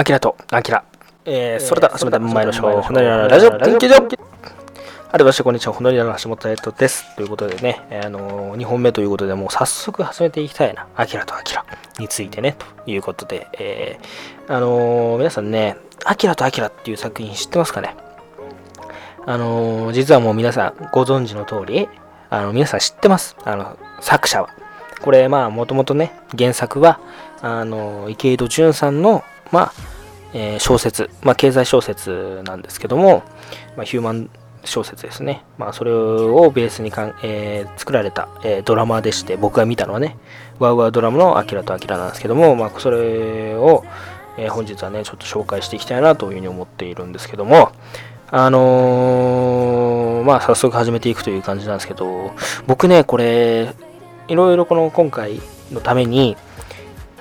アキラとアキラ。えー、それでは始めてまいりましょう。ほのりらラジオ研究所ありまして、こんにちは。ほのりらの橋本彩斗です。ということでね、えーあのー、2本目ということで、もう早速始めていきたいな。アキラとアキラについてね、ということで、えー、あのー、皆さんね、アキラとアキラっていう作品知ってますかね？あのー、実はもう皆さんご存知の通り、あの、皆さん知ってます？あの、作者は。これ、まあ、もともとね、原作は、あの、池井戸潤さんの、まあ、えー小説、まあ、経済小説なんですけども、まあ、ヒューマン小説ですね。まあ、それをベースにかん、えー作られた、えードラマでして、僕が見たのはね、ワウワウドラマのアキラとアキラなんですけども、まあ、それを、えー本日はね、ちょっと紹介していきたいなというふうに思っているんですけども、あのーまあ、早速始めていくという感じなんですけど、僕ね、これ、いろいろこの今回のために、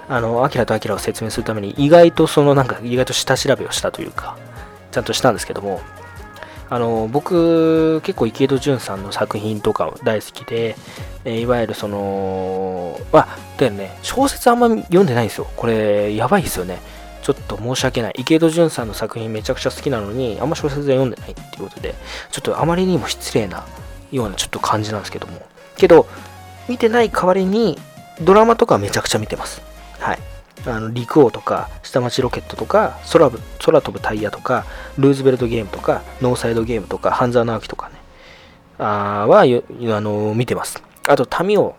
あの、アキラとアキラを説明するために、意外とそのなんか、意外と下調べをしたというか、ちゃんとしたんですけども、あの、僕、結構池井戸潤さんの作品とか大好きで、えいわゆるその、あ、だよね、小説あんま読んでないんですよ。これ、やばいですよね。ちょっと申し訳ない。池井戸潤さんの作品めちゃくちゃ好きなのに、あんま小説で読んでないっていうことで、ちょっとあまりにも失礼なようなちょっと感じなんですけども。けど、見てない代わりに、ドラマとかめちゃくちゃ見てます。はい。あの陸王とか下町ロケットとか空空飛ぶタイヤとかルーズベルトゲームとかノーサイドゲームとか半沢直樹とかね。あはあの見てます。あと民王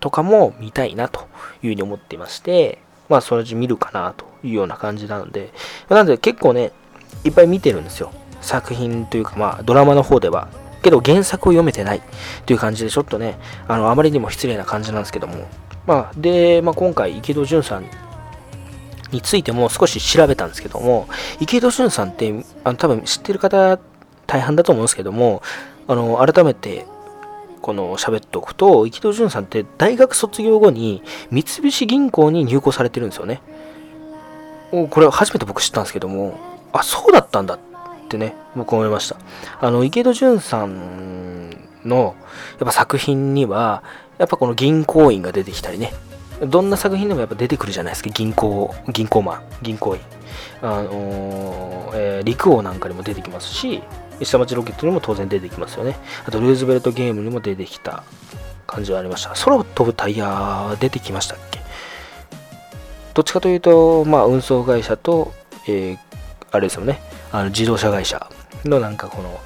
とかも見たいなというふうに思っていましてまあそのうち見るかなというような感じなので。なので結構ねいっぱい見てるんですよ。作品というかまあドラマの方では。けど原作を読めてないという感じでちょっとねあのあまりにも失礼な感じなんですけども。まあで、まあ、今回池戸潤さんについても少し調べたんですけども池戸潤さんってあの多分知ってる方大半だと思うんですけどもあの改めてこの喋っておくと池戸潤さんって大学卒業後に三菱銀行に入行されてるんですよね。おこれ初めて僕知ったんですけどもあそうだったんだってね僕思いました。あの池戸潤さんのやっぱ作品にはやっぱこの銀行員が出てきたりね。どんな作品でもやっぱ出てくるじゃないですか。銀行銀行マン銀行員。あのーえー陸王なんかにも出てきますし下町ロケットにも当然出てきますよね。あとルーズベルトゲームにも出てきた感じはありました。空を飛ぶタイヤ出てきましたっけ？どっちかというとまあ運送会社と、えーあれですよね。あの自動車会社のなんかこの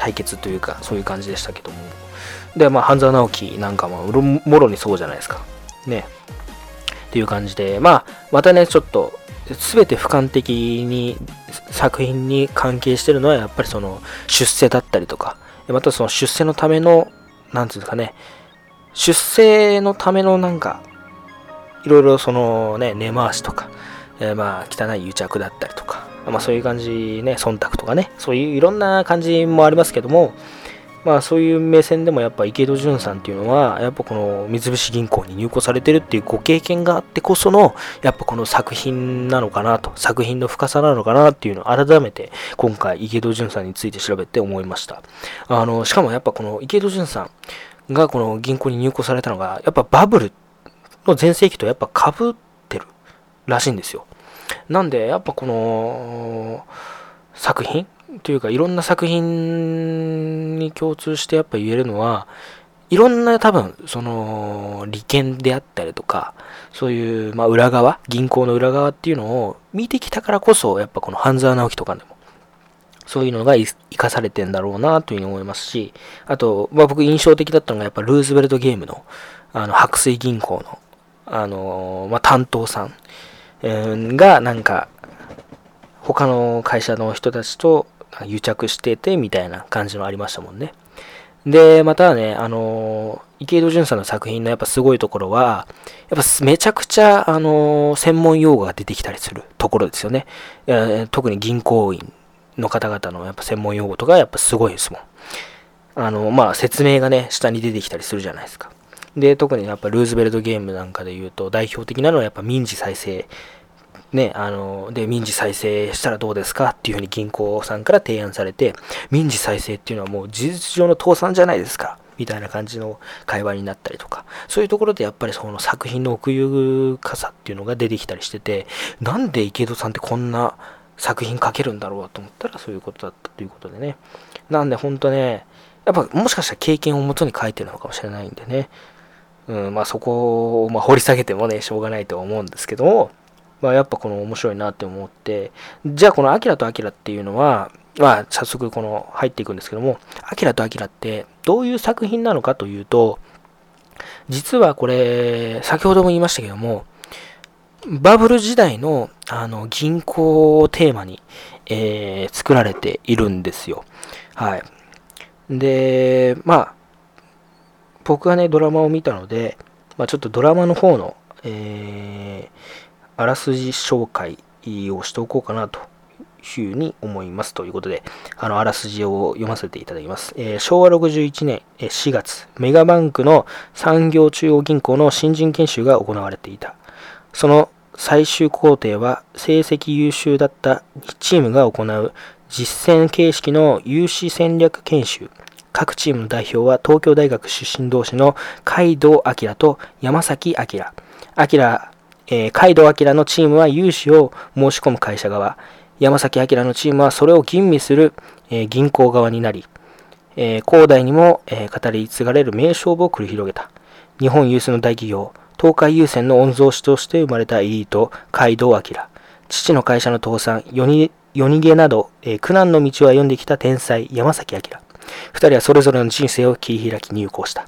対決というかそういう感じでしたけども。でまあ半沢直樹なんかももろにそうじゃないですか。ね。っていう感じでまあまたねちょっと全て俯瞰的に作品に関係してるのはやっぱりその出世だったりとか。またその出世のためのなんていうんですかね。出世のためのなんかいろいろそのね根回しとか、えーまあ汚い癒着だったりとか。まあそういう感じね忖度とかねそういういろんな感じもありますけどもまあそういう目線でもやっぱ池戸潤さんっていうのはやっぱこの三菱銀行に入行されてるっていうご経験があってこそのやっぱこの作品なのかなと作品の深さなのかなっていうのを改めて今回池戸潤さんについて調べて思いました。あのしかもやっぱこの池戸潤さんがこの銀行に入行されたのがやっぱバブルの全盛期とやっぱ被ってるらしいんですよ。なんでやっぱこの作品というかいろんな作品に共通してやっぱ言えるのはいろんな多分その利権であったりとかそういうまあ裏側銀行の裏側っていうのを見てきたからこそやっぱこの半沢直樹とかでもそういうのが生かされてんだろうなというふうに思いますしあと、まあ、僕印象的だったのがやっぱルーズベルトゲームのあの白水銀行のあのまあ、担当さんがなんか他の会社の人たちと癒着しててみたいな感じのありましたもんね。で、またね、あの池井戸潤さんの作品のやっぱすごいところは、やっぱめちゃくちゃ、あの専門用語が出てきたりするところですよね。え特に銀行員の方々のやっぱ専門用語とかやっぱすごいですもん。あの、まあ説明がね、下に出てきたりするじゃないですか。で、特にやっぱルーズベルトゲームなんかで言うと代表的なのはやっぱ民事再生。ね、あの、で、民事再生したらどうですかっていうふうに銀行さんから提案されて、民事再生っていうのはもう事実上の倒産じゃないですか。みたいな感じの会話になったりとか、そういうところでやっぱりその作品の奥ゆかさっていうのが出てきたりしてて、なんで池戸さんってこんな作品書けるんだろうと思ったらそういうことだったということでね。なんでほんとね、やっぱもしかしたら経験をもとに書いてるのかもしれないんでね。うん、まあそこを、まあ、掘り下げてもね、しょうがないとは思うんですけども、まあやっぱこの面白いなって思って、じゃあこのアキラとアキラっていうのは、まあ早速この入っていくんですけども、アキラとアキラってどういう作品なのかというと、実はこれ、先ほども言いましたけども、バブル時代のあの銀行をテーマに、えー、作られているんですよ。はい。で、まあ、僕がね、ドラマを見たので、まあ、ちょっとドラマの方の、えー、あらすじ紹介をしておこうかなというふうに思いますということで、あの、あらすじを読ませていただきます。えー、昭和61年4月、メガバンクの産業中央銀行の新人研修が行われていた。その最終工程は成績優秀だった2チームが行う実践形式の有志戦略研修。各チームの代表は東京大学出身同士の海道明と山崎明。明、えー、海道明のチームは融資を申し込む会社側。山崎明のチームはそれを吟味する、えー、銀行側になり、えー、広大にも、えー、語り継がれる名勝負を繰り広げた。日本有数の大企業、東海優先の御曹司として生まれたエリート、街道明。父の会社の倒産、夜逃げなど、えー、苦難の道を歩んできた天才、山崎明。二人はそれぞれの人生を切り開き入校した。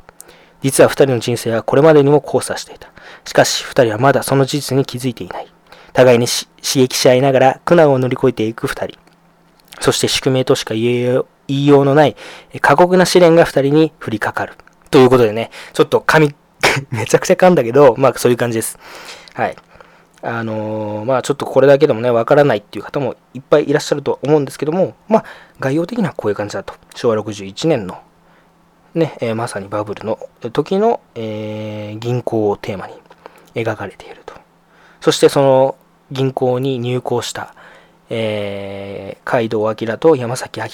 実は二人の人生はこれまでにも交差していた。しかし二人はまだその事実に気づいていない。互いに刺激し合いながら苦難を乗り越えていく二人。そして宿命としか言いようのない過酷な試練が二人に降りかかる。ということでね、ちょっと噛み めちゃくちゃ噛んだけど、まあそういう感じです。はい。あのー、まあちょっとこれだけでもね、わからないっていう方もいっぱいいらっしゃると思うんですけども、まあ概要的にはこういう感じだと。昭和61年のね、えー、まさにバブルの時の、えー、銀行をテーマに描かれていると。そしてその銀行に入行した、えー、海道明と山崎明。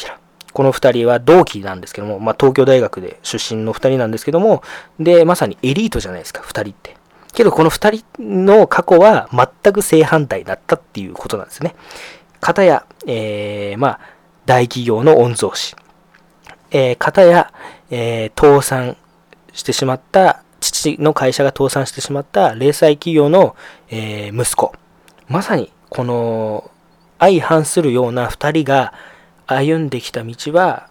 この2人は同期なんですけども、まあ、東京大学で出身の2人なんですけども、で、まさにエリートじゃないですか、2人って。けど、この2人の過去は全く正反対だったっていうことなんですね。片や、えー、まあ、大企業の御曹司。えー、片や、えー、倒産してしまった、父の会社が倒産してしまった零細企業の、えー、息子。まさに、この、相反するような2人が、歩んできた道は、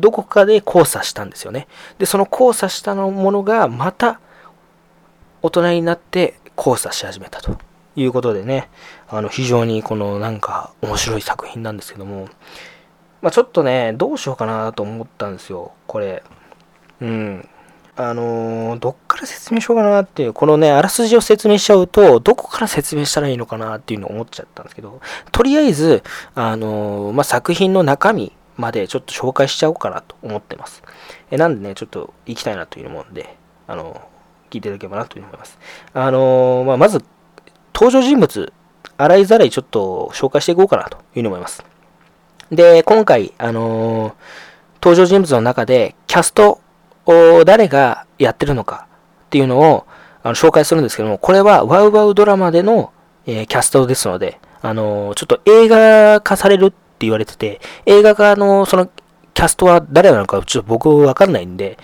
どこかで交差したんですよね。で、その交差したのものがまた大人になって交差し始めたということでね、あの非常にこのなんか面白い作品なんですけども、まあ、ちょっとね、どうしようかなと思ったんですよ、これ。うん。あのー、どっから説明しようかなっていう、このね、あらすじを説明しちゃうと、どこから説明したらいいのかなっていうのを思っちゃったんですけど、とりあえず、あのー、まあ、作品の中身までちょっと紹介しちゃおうかなと思ってます。えなんでね、ちょっと行きたいなというもんで、あのー、聞いていただければなというふうに思います。あのまあ、まず、登場人物、洗いざらいちょっと紹介していこうかなというふうに思います。で、今回、あの登場人物の中で、キャストを誰がやってるのかっていうのをあの紹介するんですけども、これはワウワウドラマでの、えー、キャストですので、あのー、ちょっと映画化されるって言われてて、映画化のそのキャストは誰なのかちょっと僕わかんないんで、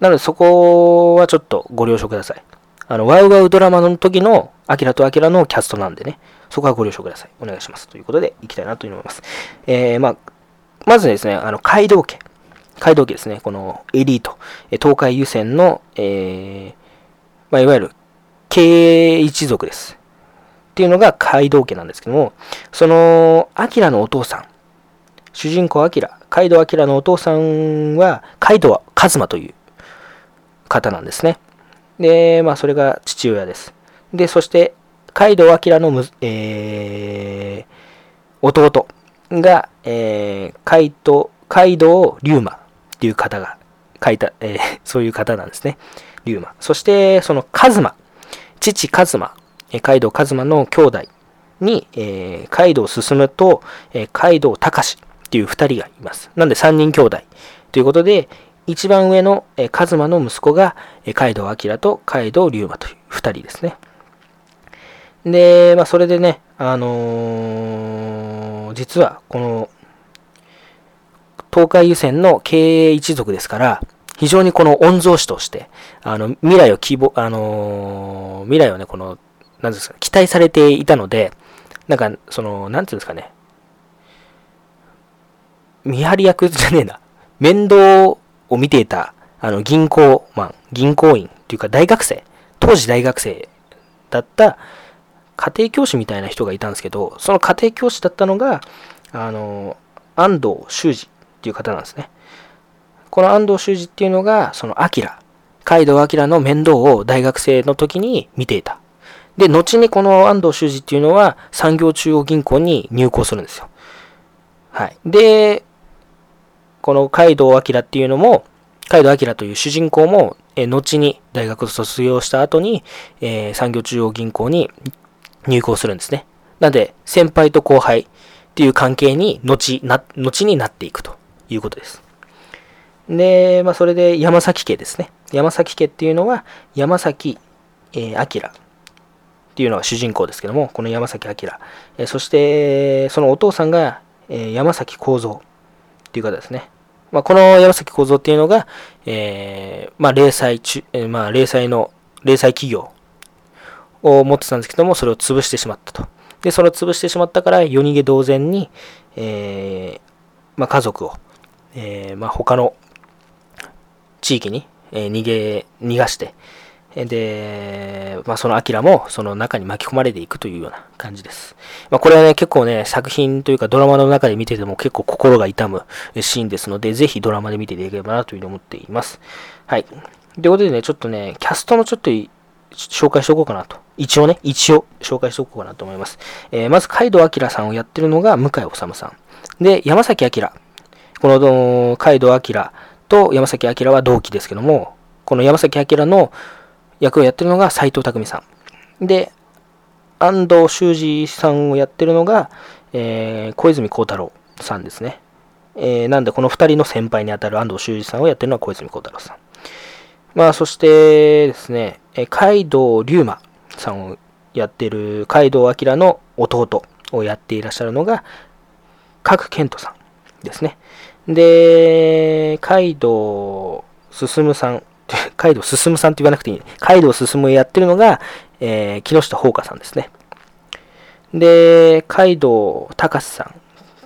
なのでそこはちょっとご了承ください。あの、ワウワウドラマの時のアキラとアキラのキャストなんでね、そこはご了承ください。お願いします。ということで、行きたいなと思います。えー、まあ、まずですね、あの、街道家。街道家ですね、このエリート、東海優先の、えー、まあ、いわゆる経営一族です。っていうのが街道家なんですけども、その、アキラのお父さん、主人公アキラ、カイドウアキラのお父さんは、カイドウカズマという方なんですね。で、まあ、それが父親です。で、そして、カイドウアキラのむ、えー、弟が、えー、カイト、カイドウリュウマっていう方が書いた、えー、そういう方なんですね。龍馬。そして、そのカズマ、父カズマ、カイドウカズマの兄弟に、えー、カイドウ進むと、えー、カイドウタカシっていう二人がいます。なんで三人兄弟ということで、一番上の、えー、カズマの息子が、えー、カイドウアキラとカイドウリュウマという二人ですね。で、まあ、それでね、あのー、実は、この、東海油泉の経営一族ですから、非常にこの御曹司として、あの、未来を希望、あのー、未来をね、この、なんですか、期待されていたので、なんか、その、なんていうんですかね、見張り役じゃねえな、面倒を見ていた、あの、銀行マン、銀行員っていうか大学生、当時大学生だった家庭教師みたいな人がいたんですけど、その家庭教師だったのが、あの、安藤修二っていう方なんですね。この安藤修二っていうのが、そのアキラ、カイドウアキラの面倒を大学生の時に見ていた。で、後にこの安藤修二っていうのは産業中央銀行に入行するんですよ。はい。で、このカイドウアキラっていうのも、カイドウアキラという主人公も、え後に大学卒業した後に、えー、産業中央銀行に入行するんですね。なんで、先輩と後輩っていう関係に後な、後になっていくということです。で、まあ、それで山崎家ですね。山崎家っていうのは、山崎、えー、明っていうのが主人公ですけども、この山崎明。えー、そして、そのお父さんが、えー、山崎幸三っていう方ですね。まあ、この山崎幸三っていうのが、えー、まあ、零細中、え、まあ、零細の、零細企業を持ってたんですけども、それを潰してしまったと。で、それを潰してしまったから、夜逃げ同然に、えー、まあ、家族を、えー、まあ、他の地域に、え逃げ、逃がして、で、まあ、そのアキラもその中に巻き込まれていくというような感じです。まあ、これはね、結構ね、作品というかドラマの中で見てても結構心が痛むシーンですので、ぜひドラマで見ていただければなというふうに思っています。はい。ということでね、ちょっとね、キャストのちょっと紹介しておこうかなと。一応ね、一応紹介しておこうかなと思います。えー、まず、カイドアキラさんをやってるのが向井治さん。で、山崎明。この、カイドウアキラと山崎明は同期ですけども、この山崎明の役をやってるのが斎藤工さん。で、安藤修二さんをやってるのが、えー、小泉孝太郎さんですね。えー、なんで、この2人の先輩にあたる安藤修二さんをやってるのは小泉孝太郎さん。まあ、そしてですね、えー、海道龍馬さんをやってる海道明の弟をやっていらっしゃるのが、角健人さんですね。で、カイドウ進さん、カイドウ進さんって言わなくていい。カイドウ進をやってるのが、えー、木下ほうかさんですね。で、カイドウ隆さん、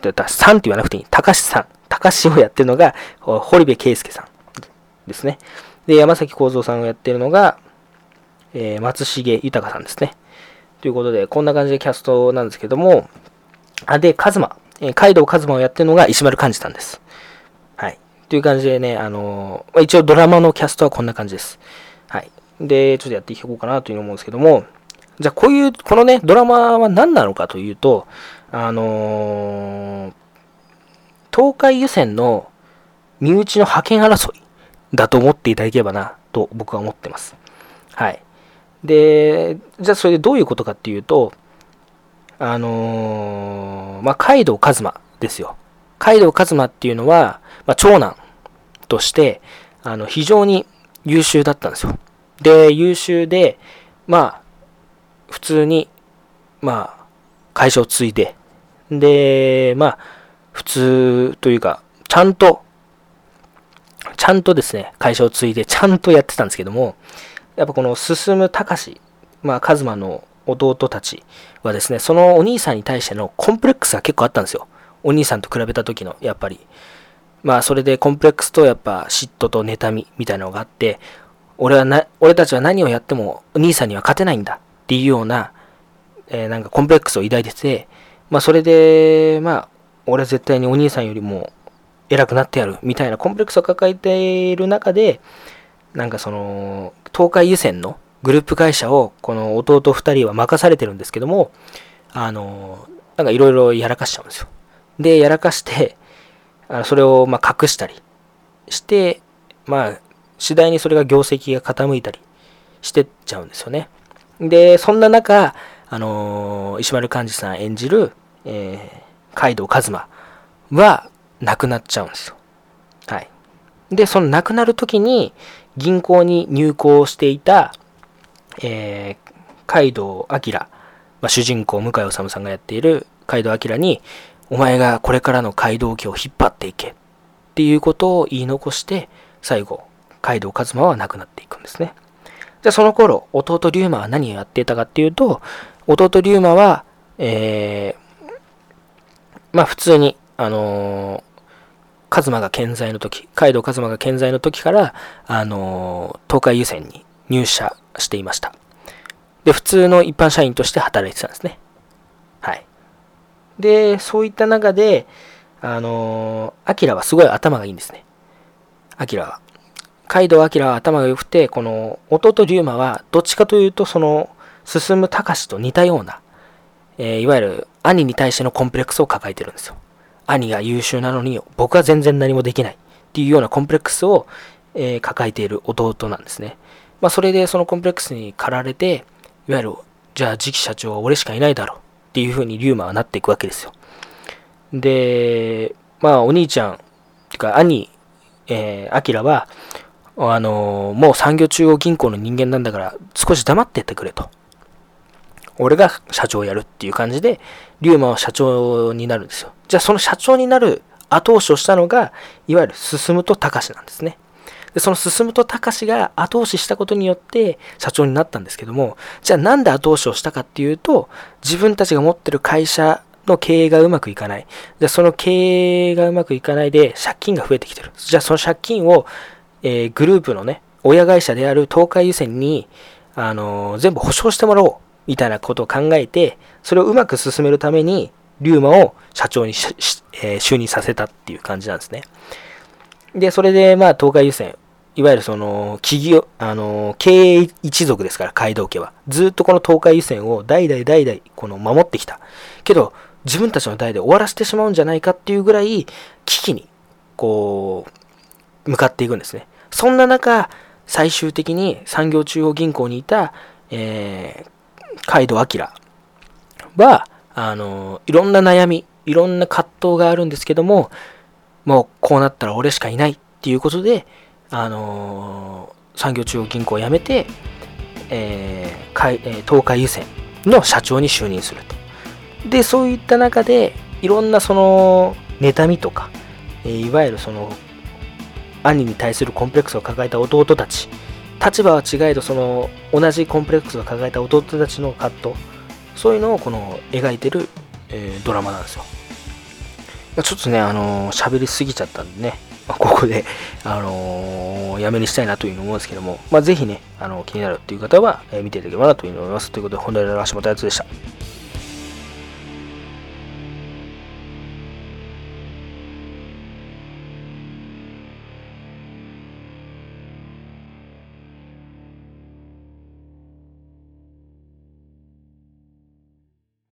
ださんって言わなくていい。高橋さん、高橋をやってるのが、堀部圭介さんですね。で、山崎幸三さんをやってるのが、えー、松重豊さんですね。ということで、こんな感じでキャストなんですけども、あ、で、カズマ、えー、カイドウカズマをやってるのが石丸幹二さんです。という感じでね、あのー、一応ドラマのキャストはこんな感じです。はい。で、ちょっとやっていこうかなというふうに思うんですけども、じゃあこういう、このね、ドラマは何なのかというと、あのー、東海油泉の身内の派遣争いだと思っていただければな、と僕は思ってます。はい。で、じゃあそれでどういうことかっていうと、あのー、まあ、カイドウカズマですよ。カイドウカズマっていうのは、まあ、長男として、あの、非常に優秀だったんですよ。で、優秀で、まあ、普通に、まあ、会社を継いで、で、まあ、普通というか、ちゃんと、ちゃんとですね、会社を継いで、ちゃんとやってたんですけども、やっぱこの進む隆、まあ、カズマの弟たちはですね、そのお兄さんに対してのコンプレックスが結構あったんですよ。お兄さんと比べた時の、やっぱり。まあそれでコンプレックスとやっぱ嫉妬と妬みみたいなのがあって、俺はな、俺たちは何をやってもお兄さんには勝てないんだっていうような、えー、なんかコンプレックスを抱いてて、まあそれで、まあ俺は絶対にお兄さんよりも偉くなってやるみたいなコンプレックスを抱えている中で、なんかその、東海油泉のグループ会社をこの弟2人は任されてるんですけども、あの、なんかいろいろやらかしちゃうんですよ。で、やらかして、あそれをま隠したりして、まあ、次第にそれが業績が傾いたりしてっちゃうんですよね。で、そんな中、あのー、石丸幹二さん演じる、えー、カイドウカズマは亡くなっちゃうんですよ。はい。で、その亡くなる時に銀行に入行していた、えー、海道明、まあ、主人公向井治さんがやっている海道明に、お前がこれからの街道家を引っ張っていけっていうことを言い残して、最後、海道一馬は亡くなっていくんですね。じゃあその頃、弟龍馬は何をやっていたかっていうと、弟龍馬は、えー、まあ普通に、あのー、カズマが健在の時、カイドウカズマが健在の時から、あの、東海優先に入社していました。で、普通の一般社員として働いてたんですね。で、そういった中で、あのー、アキラはすごい頭がいいんですね。アキラは。カイドウアキラは頭が良くて、この弟リュウマはどっちかというと、その、進む隆と似たような、えー、いわゆる兄に対してのコンプレックスを抱えてるんですよ。兄が優秀なのに僕は全然何もできないっていうようなコンプレックスを、えー、抱えている弟なんですね。まあそれでそのコンプレックスに駆られて、いわゆる、じゃあ次期社長は俺しかいないだろうっていうふうにリュウマはなっていくわけですよ。で、まあお兄ちゃん、てか兄、えー、アキラは、あのー、もう産業中央銀行の人間なんだから少し黙ってってくれと。俺が社長をやるっていう感じで、龍馬は社長になるんですよ。じゃあその社長になる後押しをしたのが、いわゆる進むと隆なんですね。で、その進むと隆が後押ししたことによって社長になったんですけども、じゃあなんで後押しをしたかっていうと、自分たちが持ってる会社の経営がうまくいかない。じゃあその経営がうまくいかないで借金が増えてきてる。じゃあその借金を、えー、グループのね、親会社である東海油泉に、あのー、全部保証してもらおう。みたいなことを考えて、それをうまく進めるために、龍馬を社長に、えー、就任させたっていう感じなんですね。で、それで、まあ、東海油泉、いわゆるその、企業、あの、経営一族ですから、街道家は。ずっとこの東海油泉を代々代々、この、守ってきた。けど、自分たちの代で終わらせてしまうんじゃないかっていうぐらい、危機に、こう、向かっていくんですね。そんな中、最終的に産業中央銀行にいた、えー、カイドアキラは、あの、いろんな悩み、いろんな葛藤があるんですけども、もうこうなったら俺しかいないっていうことで、あの産業中央銀行を辞めて、えー、え東海油泉の社長に就任すると。で、そういった中で、いろんなその、妬みとか、えー、いわゆるその、兄に対するコンプレックスを抱えた弟たち立場は違えどその同じコンプレックスを抱えた弟たちの葛藤そういうのをこの描いてる、えー、ドラマなんですよちょっとねあの喋、りすぎちゃったんでね、ここで、あのー、やめにしたいなというふうに思うんですけども、まあ、ぜひね、あの気になるっていう方は、えー、見ていただければなというふうに思います。ということで、本題の橋本やつでした。